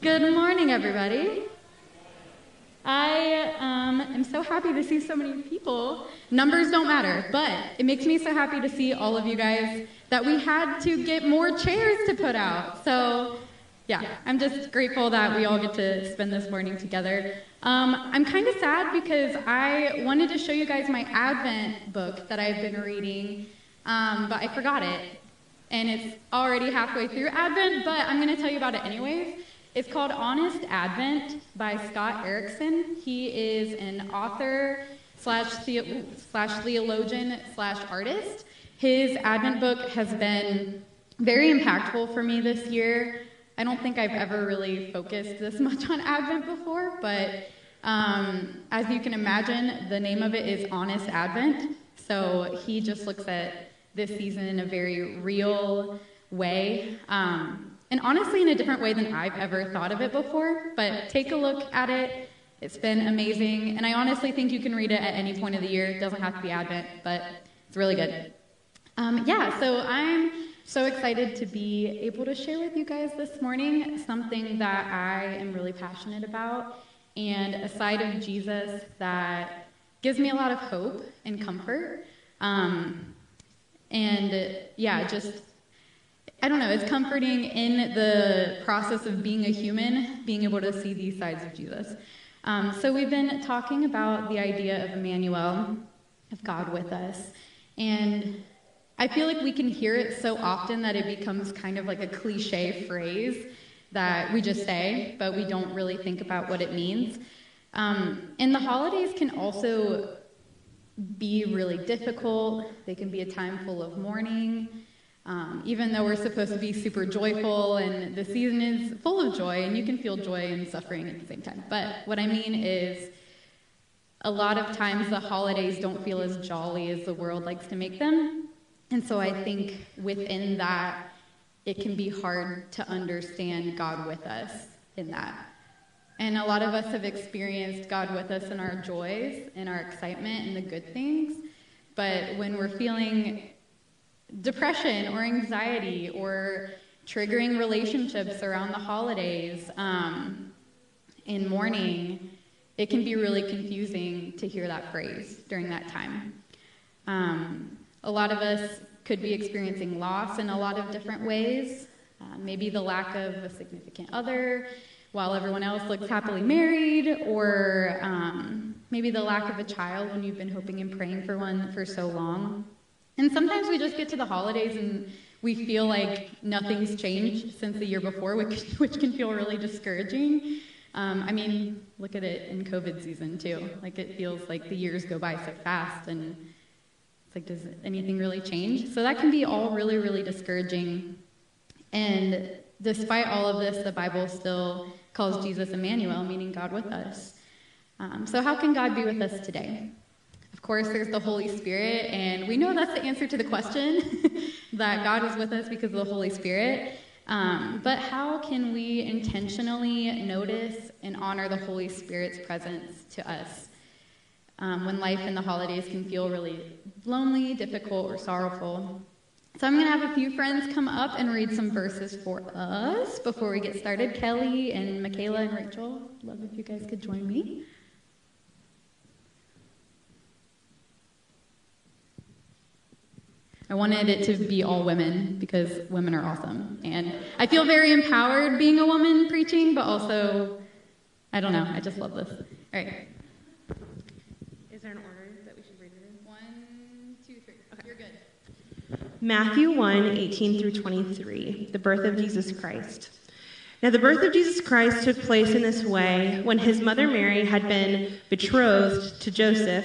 Good morning, everybody. I um, am so happy to see so many people. Numbers don't matter, but it makes me so happy to see all of you guys that we had to get more chairs to put out. So, yeah, I'm just grateful that we all get to spend this morning together. Um, I'm kind of sad because I wanted to show you guys my Advent book that I've been reading, um, but I forgot it. And it's already halfway through Advent, but I'm going to tell you about it anyways. It's called Honest Advent by Scott Erickson. He is an author slash, the, slash theologian slash artist. His Advent book has been very impactful for me this year. I don't think I've ever really focused this much on Advent before, but um, as you can imagine, the name of it is Honest Advent. So he just looks at this season in a very real way. Um, and honestly, in a different way than I've ever thought of it before. But take a look at it. It's been amazing. And I honestly think you can read it at any point of the year. It doesn't have to be Advent, but it's really good. Um, yeah, so I'm so excited to be able to share with you guys this morning something that I am really passionate about and a side of Jesus that gives me a lot of hope and comfort. Um, and yeah, just I don't know, it's comforting in the process of being a human, being able to see these sides of Jesus. Um, so, we've been talking about the idea of Emmanuel, of God with us. And I feel like we can hear it so often that it becomes kind of like a cliche phrase that we just say, but we don't really think about what it means. Um, and the holidays can also be really difficult, they can be a time full of mourning. Um, even though we're supposed to be super joyful and the season is full of joy, and you can feel joy and suffering at the same time. But what I mean is, a lot of times the holidays don't feel as jolly as the world likes to make them. And so I think within that, it can be hard to understand God with us in that. And a lot of us have experienced God with us in our joys, in our excitement, and the good things. But when we're feeling depression or anxiety or triggering relationships around the holidays um, in mourning, it can be really confusing to hear that phrase during that time. Um, a lot of us could be experiencing loss in a lot of different ways. Uh, maybe the lack of a significant other while everyone else looks happily married, or um, maybe the lack of a child when you've been hoping and praying for one for so long. And sometimes we just get to the holidays and we feel like nothing's changed since the year before, which, which can feel really discouraging. Um, I mean, look at it in COVID season too. Like it feels like the years go by so fast, and it's like, does anything really change? So that can be all really, really discouraging. And despite all of this, the Bible still calls Jesus Emmanuel, meaning God with us. Um, so, how can God be with us today? Course, there's the Holy Spirit, and we know that's the answer to the question that God is with us because of the Holy Spirit. Um, but how can we intentionally notice and honor the Holy Spirit's presence to us um, when life in the holidays can feel really lonely, difficult, or sorrowful? So I'm going to have a few friends come up and read some verses for us before we get started. Kelly and Michaela and Rachel, love if you guys could join me. I wanted it to be all women because women are awesome. And I feel very empowered being a woman preaching, but also, I don't know, I just love this. All right. Is there an order that we should read it in? One, two, three. Okay, you're good. Matthew 1 18 through 23, the birth of Jesus Christ. Now, the birth of Jesus Christ took place in this way. When his mother Mary had been betrothed to Joseph,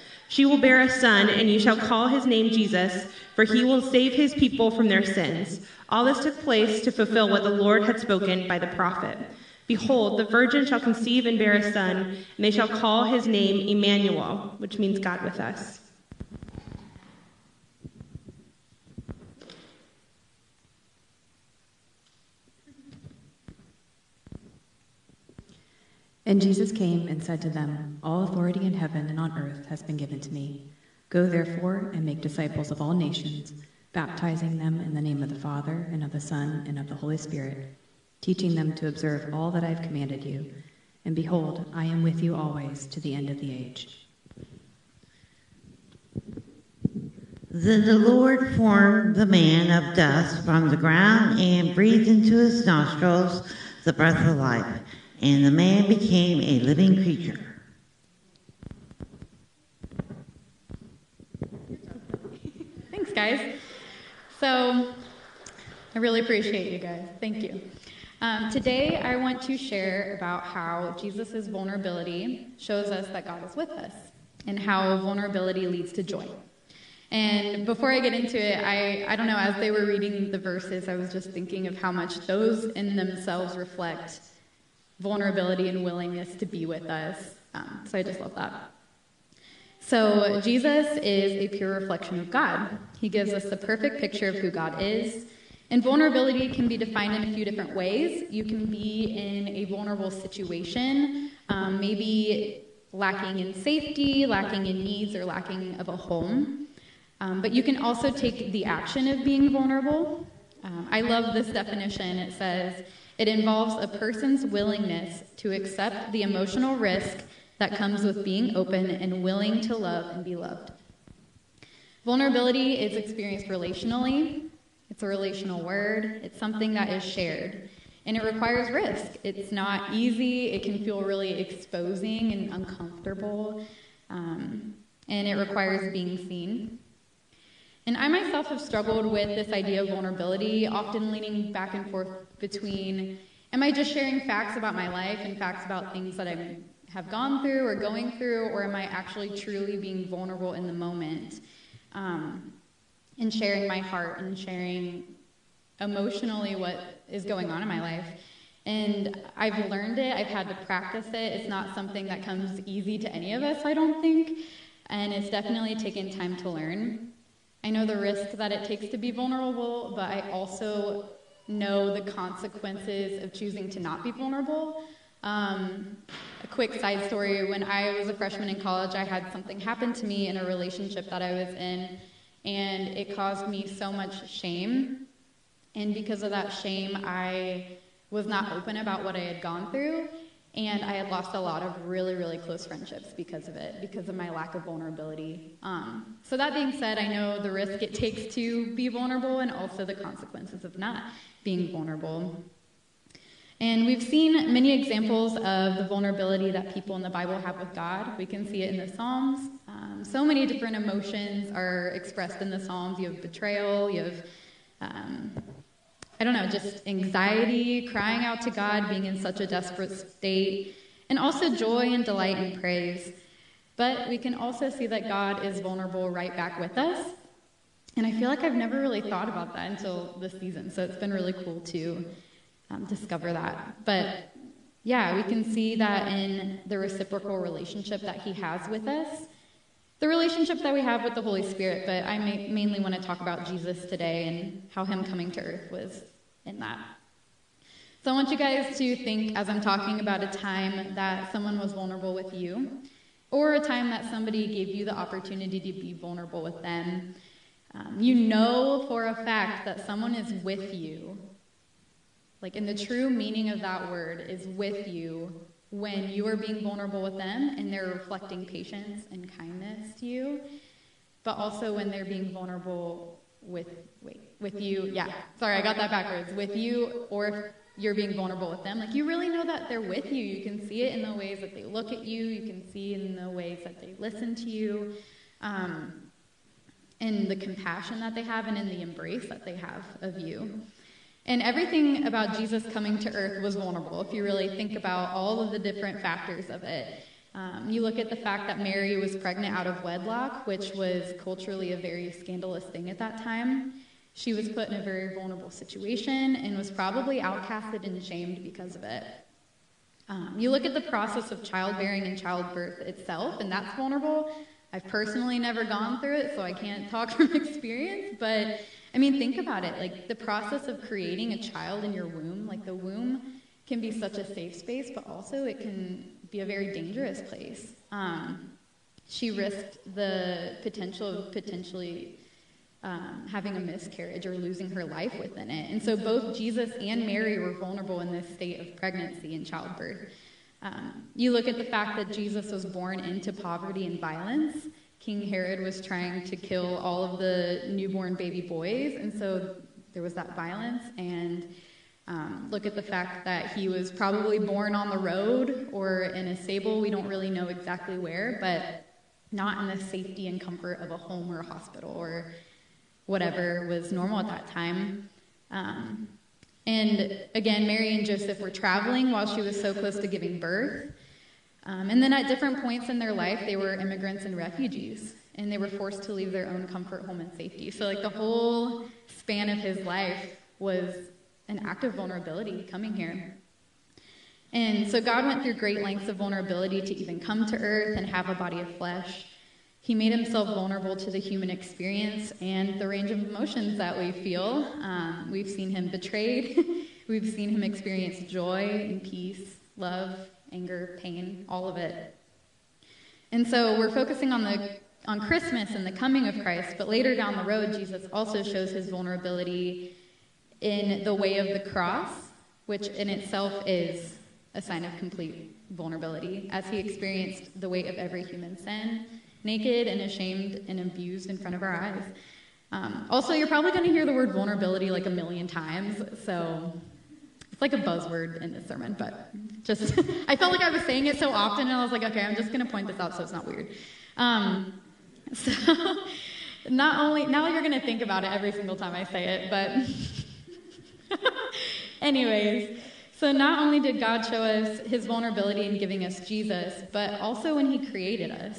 She will bear a son, and you shall call his name Jesus, for he will save his people from their sins. All this took place to fulfill what the Lord had spoken by the prophet. Behold, the virgin shall conceive and bear a son, and they shall call his name Emmanuel, which means God with us. And Jesus came and said to them, All authority in heaven and on earth has been given to me. Go therefore and make disciples of all nations, baptizing them in the name of the Father, and of the Son, and of the Holy Spirit, teaching them to observe all that I have commanded you. And behold, I am with you always to the end of the age. Then the Lord formed the man of dust from the ground and breathed into his nostrils the breath of life, and the man became a living creature. Thanks, guys. So, I really appreciate you guys. Thank you. Um, today, I want to share about how Jesus' vulnerability shows us that God is with us and how vulnerability leads to joy. And before I get into it, I, I don't know, as they were reading the verses, I was just thinking of how much those in themselves reflect vulnerability and willingness to be with us. Um, so I just love that. So, Jesus is a pure reflection of God. He gives us the perfect picture of who God is. And vulnerability can be defined in a few different ways. You can be in a vulnerable situation, um, maybe lacking in safety, lacking in needs, or lacking of a home. Um, but you can also take the action of being vulnerable. Um, I love this definition. It says it involves a person's willingness to accept the emotional risk that comes with being open and willing to love and be loved. Vulnerability is experienced relationally. It's a relational word. It's something that is shared. And it requires risk. It's not easy. It can feel really exposing and uncomfortable. Um, and it requires being seen. And I myself have struggled with this idea of vulnerability, often leaning back and forth between am I just sharing facts about my life and facts about things that I have gone through or going through, or am I actually truly being vulnerable in the moment um, and sharing my heart and sharing emotionally what is going on in my life? And I've learned it, I've had to practice it. It's not something that comes easy to any of us, I don't think. And it's definitely taken time to learn. I know the risk that it takes to be vulnerable, but I also know the consequences of choosing to not be vulnerable. Um, a quick side story when I was a freshman in college, I had something happen to me in a relationship that I was in, and it caused me so much shame. And because of that shame, I was not open about what I had gone through. And I had lost a lot of really, really close friendships because of it, because of my lack of vulnerability. Um, so, that being said, I know the risk it takes to be vulnerable and also the consequences of not being vulnerable. And we've seen many examples of the vulnerability that people in the Bible have with God. We can see it in the Psalms. Um, so many different emotions are expressed in the Psalms. You have betrayal, you have um, I don't know, just anxiety, crying out to God, being in such a desperate state, and also joy and delight and praise. But we can also see that God is vulnerable right back with us. And I feel like I've never really thought about that until this season, so it's been really cool to um, discover that. But yeah, we can see that in the reciprocal relationship that He has with us the relationship that we have with the Holy Spirit, but I mainly want to talk about Jesus today and how Him coming to earth was in that. So I want you guys to think as I'm talking about a time that someone was vulnerable with you, or a time that somebody gave you the opportunity to be vulnerable with them. Um, you know for a fact that someone is with you, like in the true meaning of that word, is with you when you are being vulnerable with them and they're reflecting patience and kindness to you, but also when they're being vulnerable with wait with you. Yeah, sorry, I got that backwards. With you, or if you're being vulnerable with them, like you really know that they're with you. You can see it in the ways that they look at you. You can see in the ways that they listen to you. Um, in the compassion that they have and in the embrace that they have of you. And everything about Jesus coming to earth was vulnerable, if you really think about all of the different factors of it. Um, you look at the fact that Mary was pregnant out of wedlock, which was culturally a very scandalous thing at that time. She was put in a very vulnerable situation and was probably outcasted and shamed because of it. Um, you look at the process of childbearing and childbirth itself, and that's vulnerable. I've personally never gone through it, so I can't talk from experience, but I mean, think about it. Like the process of creating a child in your womb, like the womb can be such a safe space, but also it can be a very dangerous place. Um, she risked the potential of potentially um, having a miscarriage or losing her life within it. And so both Jesus and Mary were vulnerable in this state of pregnancy and childbirth. Um, you look at the fact that Jesus was born into poverty and violence. King Herod was trying to kill all of the newborn baby boys, and so there was that violence. And um, look at the fact that he was probably born on the road or in a stable. We don't really know exactly where, but not in the safety and comfort of a home or a hospital or whatever was normal at that time. Um, and again, Mary and Joseph were traveling while she was so close to giving birth. Um, and then at different points in their life, they were immigrants and refugees, and they were forced to leave their own comfort, home, and safety. So, like, the whole span of his life was an act of vulnerability coming here. And so, God went through great lengths of vulnerability to even come to earth and have a body of flesh. He made himself vulnerable to the human experience and the range of emotions that we feel. Um, we've seen him betrayed, we've seen him experience joy and peace, love, anger, pain, all of it. And so we're focusing on the on Christmas and the coming of Christ, but later down the road, Jesus also shows his vulnerability in the way of the cross, which in itself is a sign of complete vulnerability, as he experienced the weight of every human sin naked and ashamed and abused in front of our eyes. Um, also, you're probably going to hear the word vulnerability like a million times, so it's like a buzzword in this sermon, but just, I felt like I was saying it so often, and I was like, okay, I'm just going to point this out so it's not weird. Um, so, not only, now you're going to think about it every single time I say it, but, anyways. So, not only did God show us his vulnerability in giving us Jesus, but also when he created us.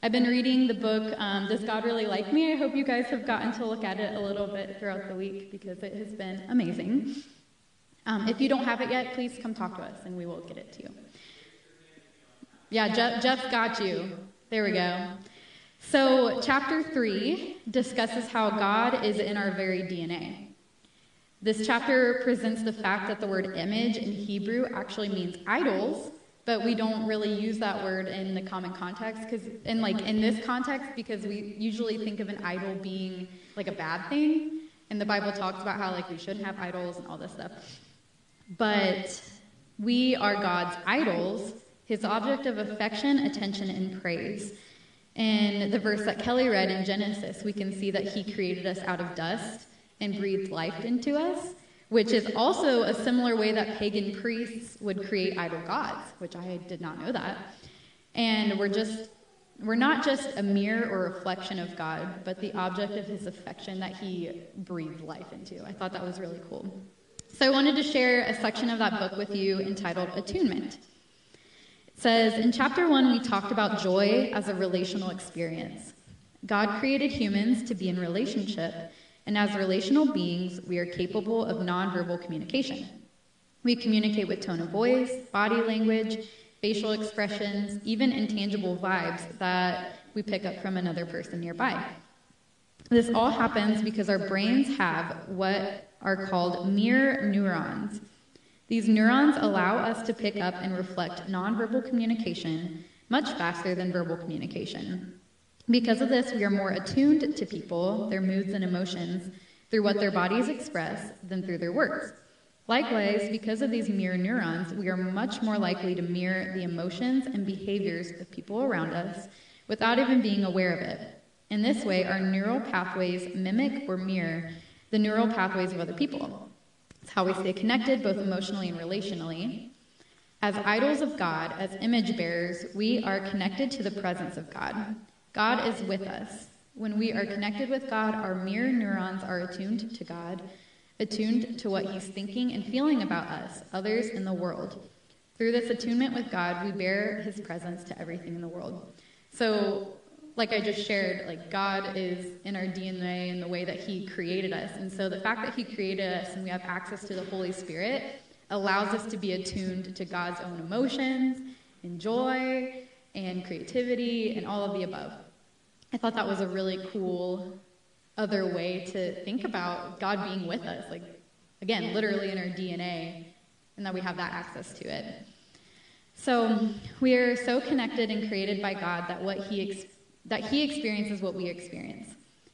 I've been reading the book, um, Does God Really Like Me? I hope you guys have gotten to look at it a little bit throughout the week because it has been amazing. Um, if you don't have it yet, please come talk to us and we will get it to you. Yeah, Jeff, Jeff got you. There we go. So, chapter 3 discusses how God is in our very DNA. This chapter presents the fact that the word image in Hebrew actually means idols, but we don't really use that word in the common context because in like in this context because we usually think of an idol being like a bad thing and the bible talks about how like we shouldn't have idols and all this stuff. But we are god's idols his object of affection attention and praise. In the verse that kelly read in genesis we can see that he created us out of dust and breathed life into us which is also a similar way that pagan priests would create idol gods, which I did not know that. And we're just we're not just a mirror or reflection of God, but the object of his affection that he breathed life into. I thought that was really cool. So I wanted to share a section of that book with you entitled Attunement. It says In chapter one, we talked about joy as a relational experience. God created humans to be in relationship and as relational beings, we are capable of nonverbal communication. We communicate with tone of voice, body language, facial expressions, even intangible vibes that we pick up from another person nearby. This all happens because our brains have what are called mirror neurons. These neurons allow us to pick up and reflect nonverbal communication much faster than verbal communication. Because of this, we are more attuned to people, their moods and emotions, through what their bodies express than through their words. Likewise, because of these mirror neurons, we are much more likely to mirror the emotions and behaviors of people around us without even being aware of it. In this way, our neural pathways mimic or mirror the neural pathways of other people. It's how we stay connected, both emotionally and relationally. As idols of God, as image bearers, we are connected to the presence of God. God is with us. When we are connected with God, our mirror neurons are attuned to God, attuned to what He's thinking and feeling about us, others, in the world. Through this attunement with God, we bear His presence to everything in the world. So, like I just shared, like God is in our DNA in the way that He created us. And so the fact that He created us and we have access to the Holy Spirit allows us to be attuned to God's own emotions and joy and creativity and all of the above. I thought that was a really cool other way to think about God being with us, like, again, literally in our DNA, and that we have that access to it. So we are so connected and created by God that what He ex- that He experiences what we experience.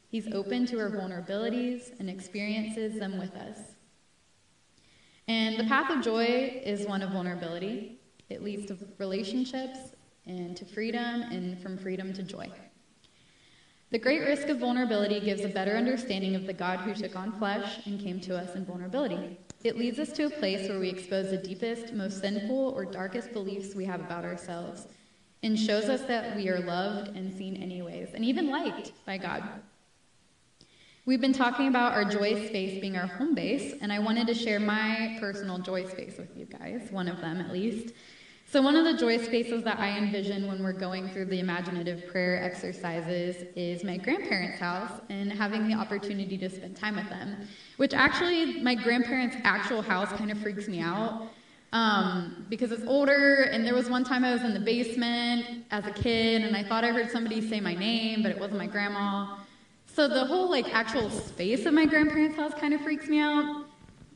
He's open to our vulnerabilities and experiences them with us. And the path of joy is one of vulnerability. It leads to relationships and to freedom, and from freedom to joy. The great risk of vulnerability gives a better understanding of the God who took on flesh and came to us in vulnerability. It leads us to a place where we expose the deepest, most sinful, or darkest beliefs we have about ourselves and shows us that we are loved and seen anyways, and even liked by God. We've been talking about our joy space being our home base, and I wanted to share my personal joy space with you guys, one of them at least. So, one of the joy spaces that I envision when we're going through the imaginative prayer exercises is my grandparents' house and having the opportunity to spend time with them. Which actually, my grandparents' actual house kind of freaks me out um, because it's older. And there was one time I was in the basement as a kid and I thought I heard somebody say my name, but it wasn't my grandma. So, the whole like actual space of my grandparents' house kind of freaks me out.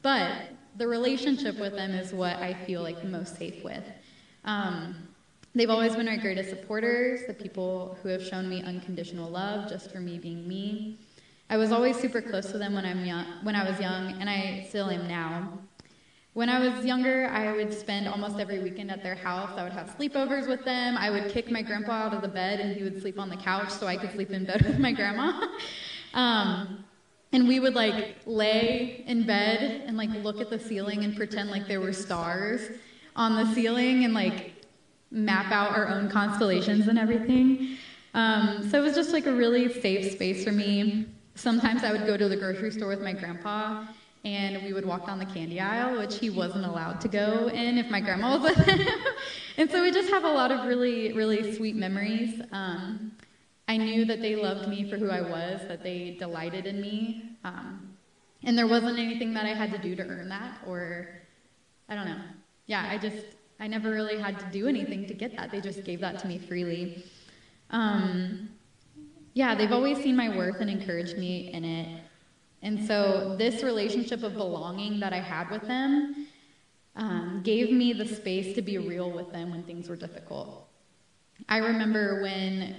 But the relationship with them is what I feel like most safe with. Um, they've always been my greatest supporters, the people who have shown me unconditional love just for me being me. I was always super close to them when, I'm young, when I was young, and I still am now. When I was younger, I would spend almost every weekend at their house. I would have sleepovers with them. I would kick my grandpa out of the bed, and he would sleep on the couch so I could sleep in bed with my grandma. um, and we would like lay in bed and like look at the ceiling and pretend like there were stars on the ceiling and like map out our own constellations and everything. Um, so it was just like a really safe space for me. Sometimes I would go to the grocery store with my grandpa and we would walk down the candy aisle, which he wasn't allowed to go in if my grandma was with him. and so we just have a lot of really, really sweet memories. Um, I knew that they loved me for who I was, that they delighted in me. Um, and there wasn't anything that I had to do to earn that, or I don't know yeah, I just, I never really had to do anything to get that. They just gave that to me freely. Um, yeah, they've always seen my worth and encouraged me in it. And so, this relationship of belonging that I had with them um, gave me the space to be real with them when things were difficult. I remember when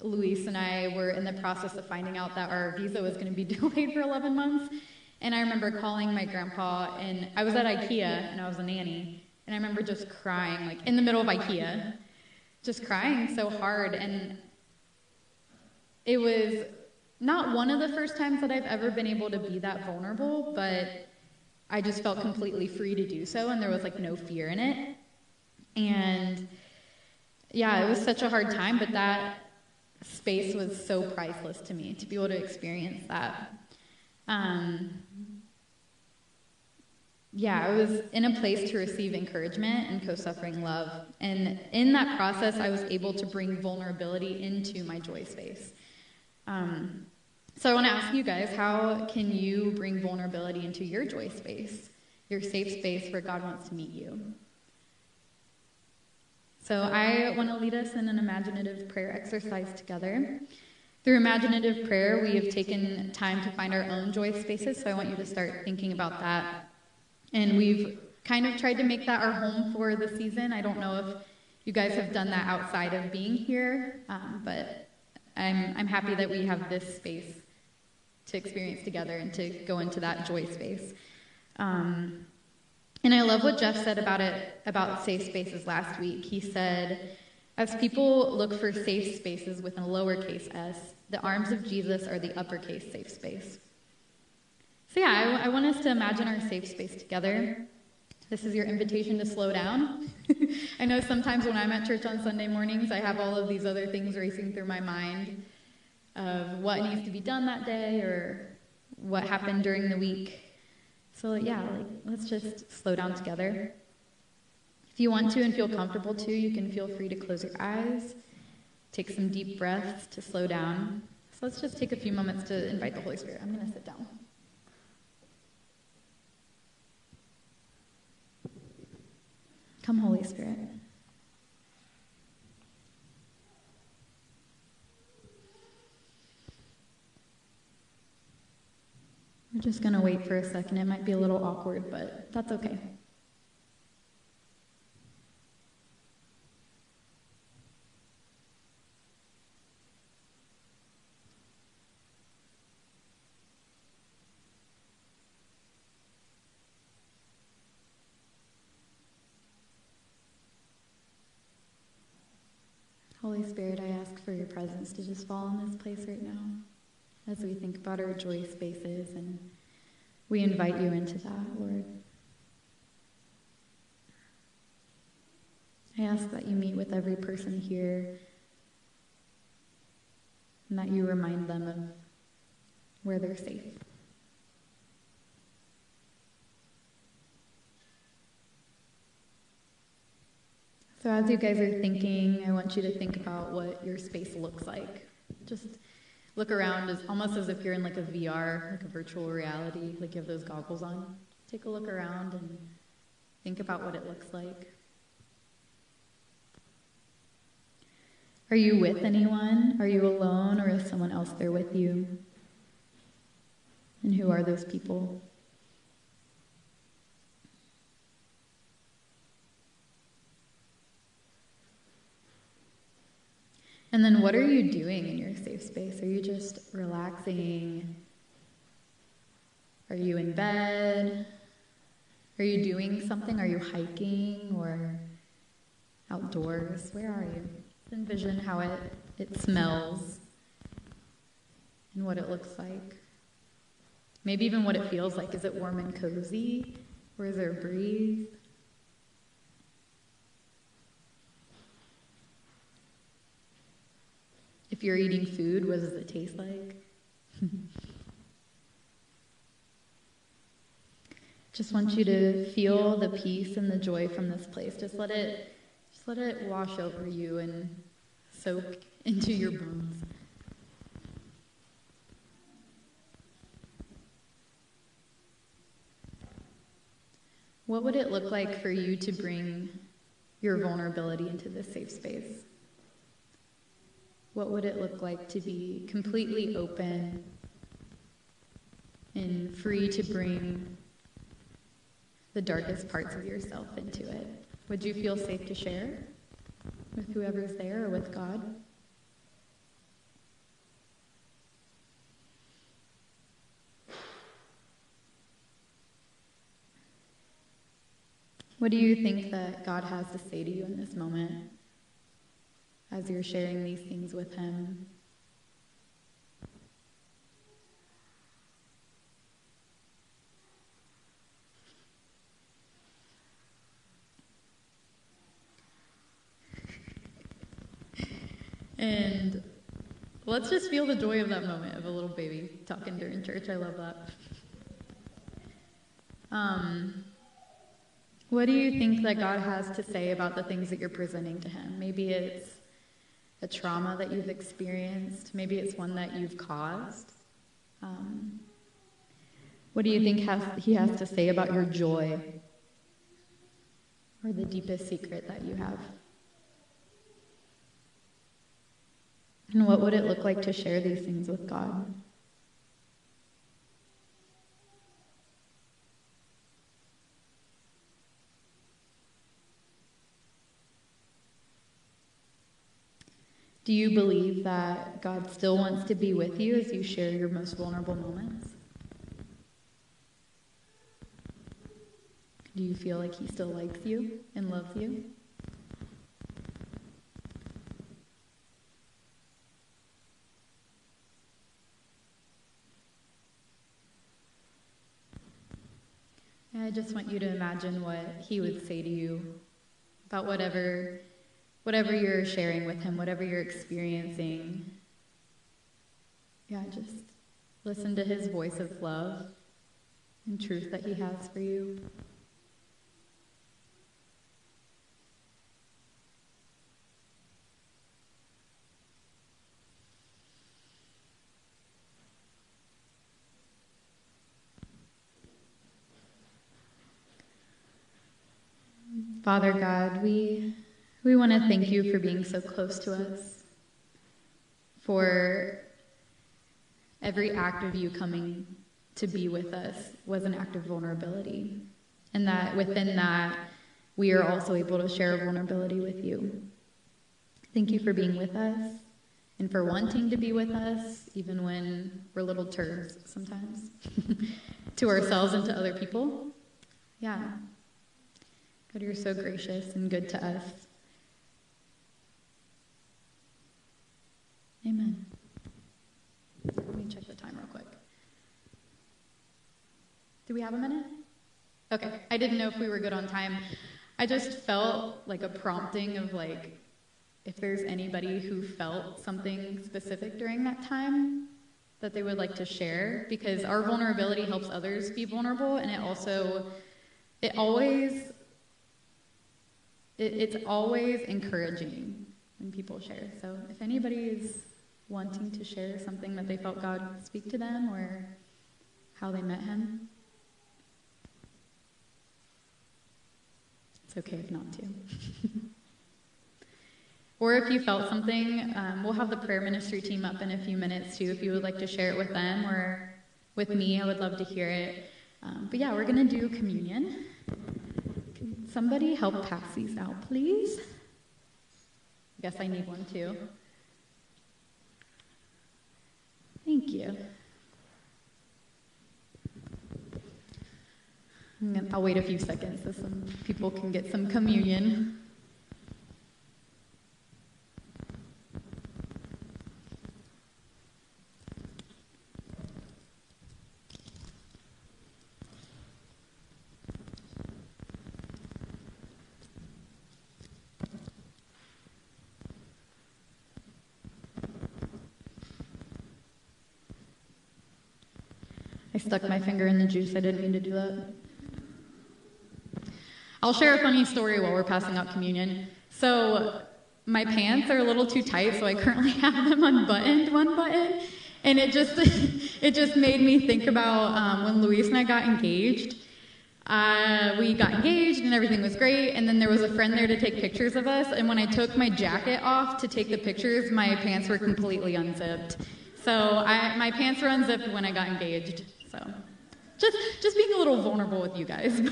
Luis and I were in the process of finding out that our visa was going to be delayed for 11 months. And I remember calling my grandpa, and I was at IKEA, and I was a nanny, and I remember just crying, like in the middle of IKEA, just crying so hard. And it was not one of the first times that I've ever been able to be that vulnerable, but I just felt completely free to do so, and there was like no fear in it. And yeah, it was such a hard time, but that space was so priceless to me to be able to experience that. Um, yeah, I was in a place to receive encouragement and co suffering love. And in that process, I was able to bring vulnerability into my joy space. Um, so I want to ask you guys how can you bring vulnerability into your joy space, your safe space where God wants to meet you? So I want to lead us in an imaginative prayer exercise together. Through imaginative prayer, we have taken time to find our own joy spaces, so I want you to start thinking about that. And we've kind of tried to make that our home for the season. I don't know if you guys have done that outside of being here, um, but I'm, I'm happy that we have this space to experience together and to go into that joy space. Um, and I love what Jeff said about it, about safe spaces last week. He said, as people look for safe spaces with a lowercase s, the arms of Jesus are the uppercase safe space. So, yeah, I, I want us to imagine our safe space together. This is your invitation to slow down. I know sometimes when I'm at church on Sunday mornings, I have all of these other things racing through my mind of what needs to be done that day or what happened during the week. So, yeah, like, let's just slow down together. If you want to and feel comfortable to, you can feel free to close your eyes, take some deep breaths to slow down. So let's just take a few moments to invite the Holy Spirit. I'm going to sit down. Come, Holy Spirit. We're just going to wait for a second. It might be a little awkward, but that's okay. Holy Spirit, I ask for your presence to just fall in this place right now as we think about our joy spaces and we invite you into that, Lord. I ask that you meet with every person here and that you remind them of where they're safe. So, as you guys are thinking, I want you to think about what your space looks like. Just look around as almost as if you're in like a VR, like a virtual reality, like you have those goggles on. Take a look around and think about what it looks like. Are you with anyone? Are you alone, or is someone else there with you? And who are those people? And then what are you doing in your safe space? Are you just relaxing? Are you in bed? Are you doing something? Are you hiking or outdoors? Where are you? envision how it, it smells and what it looks like. Maybe even what it feels like. Is it warm and cozy? Or is there a breeze? If you're eating food, what does it taste like? Just want you to feel the peace and the joy from this place. Just let it just let it wash over you and soak into your bones. What would it look like for you to bring your vulnerability into this safe space? What would it look like to be completely open and free to bring the darkest parts of yourself into it? Would you feel safe to share with whoever's there or with God? What do you think that God has to say to you in this moment? As you're sharing these things with Him. and let's just feel the joy of that moment of a little baby talking during church. I love that. Um, what do you think that God has to say about the things that you're presenting to Him? Maybe it's a trauma that you've experienced. Maybe it's one that you've caused. Um, what do you think has, he has to say about your joy or the deepest secret that you have? And what would it look like to share these things with God? Do you believe that God still wants to be with you as you share your most vulnerable moments? Do you feel like He still likes you and loves you? I just want you to imagine what He would say to you about whatever whatever you're sharing with him, whatever you're experiencing, yeah, just listen to his voice of love and truth that he has for you. Father God, we we want to thank you for being so close to us, for every act of you coming to be with us was an act of vulnerability. And that within that, we are also able to share vulnerability with you. Thank you for being with us and for wanting to be with us, even when we're little turds sometimes, to ourselves and to other people. Yeah. God, you're so gracious and good to us. Amen. Let me check the time real quick. Do we have a minute? Okay. I didn't know if we were good on time. I just felt like a prompting of like if there's anybody who felt something specific during that time that they would like to share because our vulnerability helps others be vulnerable and it also it always it, it's always encouraging when people share so if anybody is wanting to share something that they felt god speak to them or how they met him it's okay if not to Or if you felt something, um, we'll have the prayer ministry team up in a few minutes too. If you would like to share it with them or with me, I would love to hear it. Um, but yeah, we're going to do communion. Can somebody help pass these out, please? I guess I need one too. Thank you. I'll wait a few seconds so some people can get some communion. I stuck my finger in the juice. I didn't mean to do that. I'll share a funny story while we're passing out communion. So, my pants are a little too tight, so I currently have them unbuttoned, one button, and it just it just made me think about um, when Luis and I got engaged. Uh, we got engaged and everything was great, and then there was a friend there to take pictures of us. And when I took my jacket off to take the pictures, my pants were completely unzipped. So I, my pants were unzipped when I got engaged. So just just being a little vulnerable with you guys.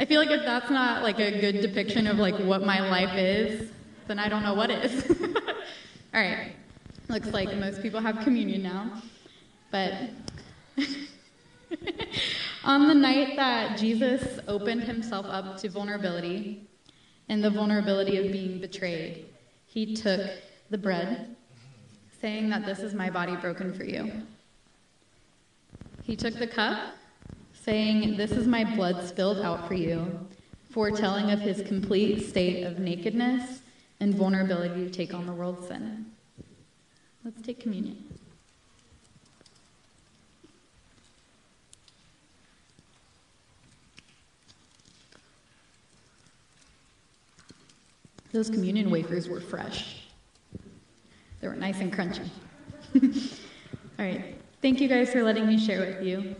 I feel like if that's not like a good depiction of like what my life is, then I don't know what is. All right. Looks like most people have communion now. But on the night that Jesus opened himself up to vulnerability and the vulnerability of being betrayed, he took the bread, saying that this is my body broken for you. He took the cup, saying, This is my blood spilled out for you, foretelling of his complete state of nakedness and vulnerability to take on the world's sin. Let's take communion. Those communion wafers were fresh. They were nice and crunchy. All right. Thank you guys for letting me share with you.